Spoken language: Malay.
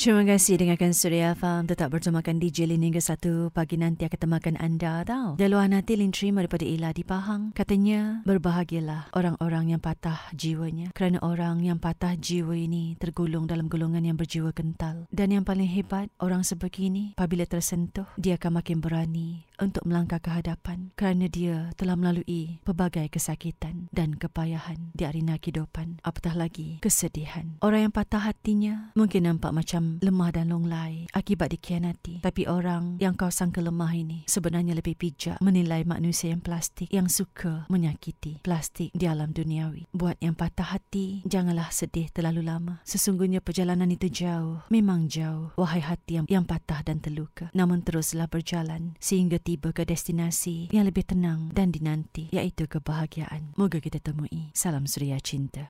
Terima kasih dengarkan Suria Farm. Tetap bertemakan DJ Lin hingga satu pagi nanti akan temakan anda tau. Daluan hati Lin terima daripada Ila di Pahang. Katanya, berbahagialah orang-orang yang patah jiwanya. Kerana orang yang patah jiwa ini tergulung dalam golongan yang berjiwa kental. Dan yang paling hebat, orang sebegini apabila tersentuh, dia akan makin berani untuk melangkah ke hadapan. Kerana dia telah melalui pelbagai kesakitan dan kepayahan di arena kehidupan. Apatah lagi, kesedihan. Orang yang patah hatinya mungkin nampak macam lemah dan longlai akibat dikhianati. Tapi orang yang kau sangka lemah ini sebenarnya lebih bijak menilai manusia yang plastik yang suka menyakiti plastik di alam duniawi. Buat yang patah hati, janganlah sedih terlalu lama. Sesungguhnya perjalanan itu jauh, memang jauh. Wahai hati yang, yang patah dan terluka. Namun teruslah berjalan sehingga tiba ke destinasi yang lebih tenang dan dinanti, iaitu kebahagiaan. Moga kita temui. Salam Suria Cinta.